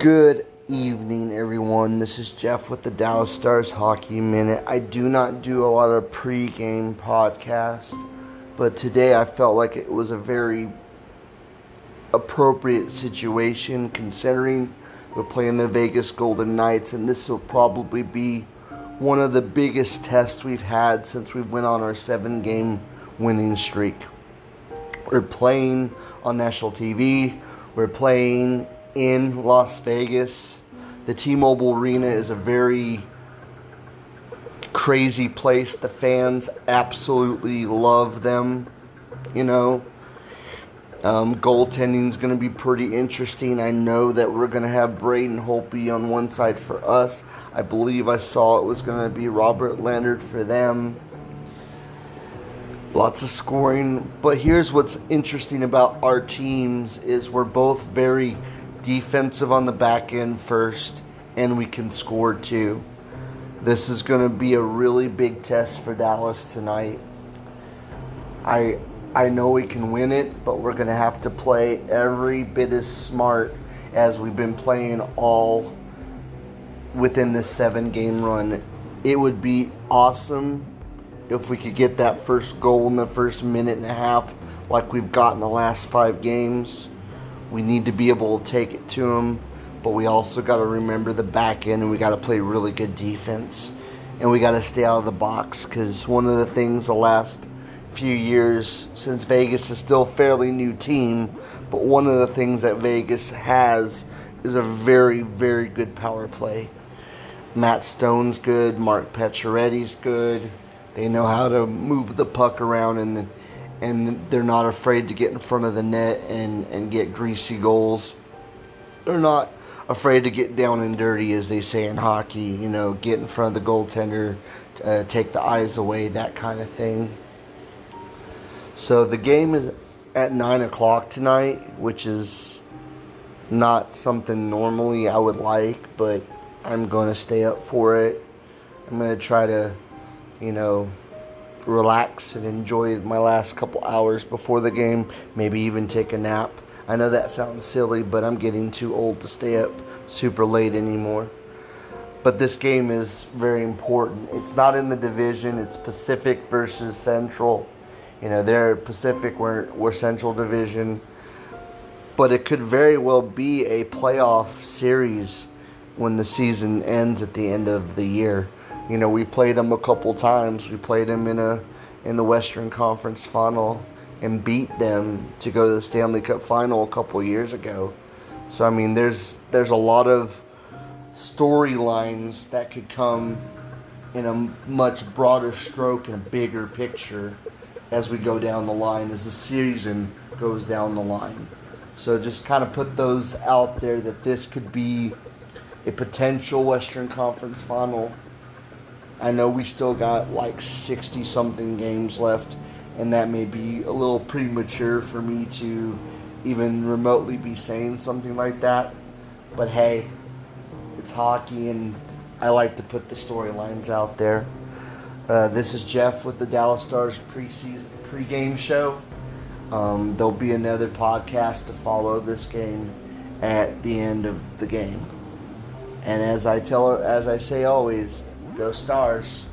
Good evening, everyone. This is Jeff with the Dallas Stars Hockey Minute. I do not do a lot of pre-game podcasts, but today I felt like it was a very appropriate situation considering we're playing the Vegas Golden Knights, and this will probably be one of the biggest tests we've had since we went on our seven-game winning streak. We're playing on national TV. We're playing in Las Vegas. The T Mobile Arena is a very crazy place. The fans absolutely love them. You know, um, goaltending is going to be pretty interesting. I know that we're going to have Braden Holtby on one side for us. I believe I saw it was going to be Robert Leonard for them. Lots of scoring, but here's what's interesting about our teams is we're both very defensive on the back end first, and we can score too. This is going to be a really big test for Dallas tonight. I I know we can win it, but we're going to have to play every bit as smart as we've been playing all within this seven game run. It would be awesome if we could get that first goal in the first minute and a half like we've got in the last five games. We need to be able to take it to them, but we also got to remember the back end and we got to play really good defense. And we got to stay out of the box because one of the things the last few years, since Vegas is still a fairly new team, but one of the things that Vegas has is a very, very good power play. Mark Stone's good, Mark Pacioretty's good. They know how to move the puck around and the, and they're not afraid to get in front of the net and, and get greasy goals. They're not afraid to get down and dirty, as they say in hockey, you know, get in front of the goaltender, uh, take the eyes away, that kind of thing. So the game is at 9 o'clock tonight, which is not something normally I would like, but I'm going to stay up for it. I'm going to try to, you know, relax and enjoy my last couple hours before the game, maybe even take a nap. I know that sounds silly, but I'm getting too old to stay up super late anymore. But this game is very important. It's not in the division, it's Pacific versus Central. You know, they're Pacific, we're, we're Central Division. But it could very well be a playoff series when the season ends at the end of the year. You know, we played them a couple times. We played them in a in the Western Conference Final and beat them to go to the Stanley Cup Final a couple years ago. So I mean, there's there's a lot of storylines that could come in a much broader stroke and a bigger picture as we go down the line as the season goes down the line. So just kind of put those out there that this could be a potential Western Conference final I know we still got like 60 something games left, and that may be a little premature for me to even remotely be saying something like that. But hey, it's hockey, and I like to put the storylines out there. Uh, this is Jeff with the Dallas Stars preseason pregame show. Um, there'll be another podcast to follow this game at the end of the game. And as I tell, as I say always, Go Stars.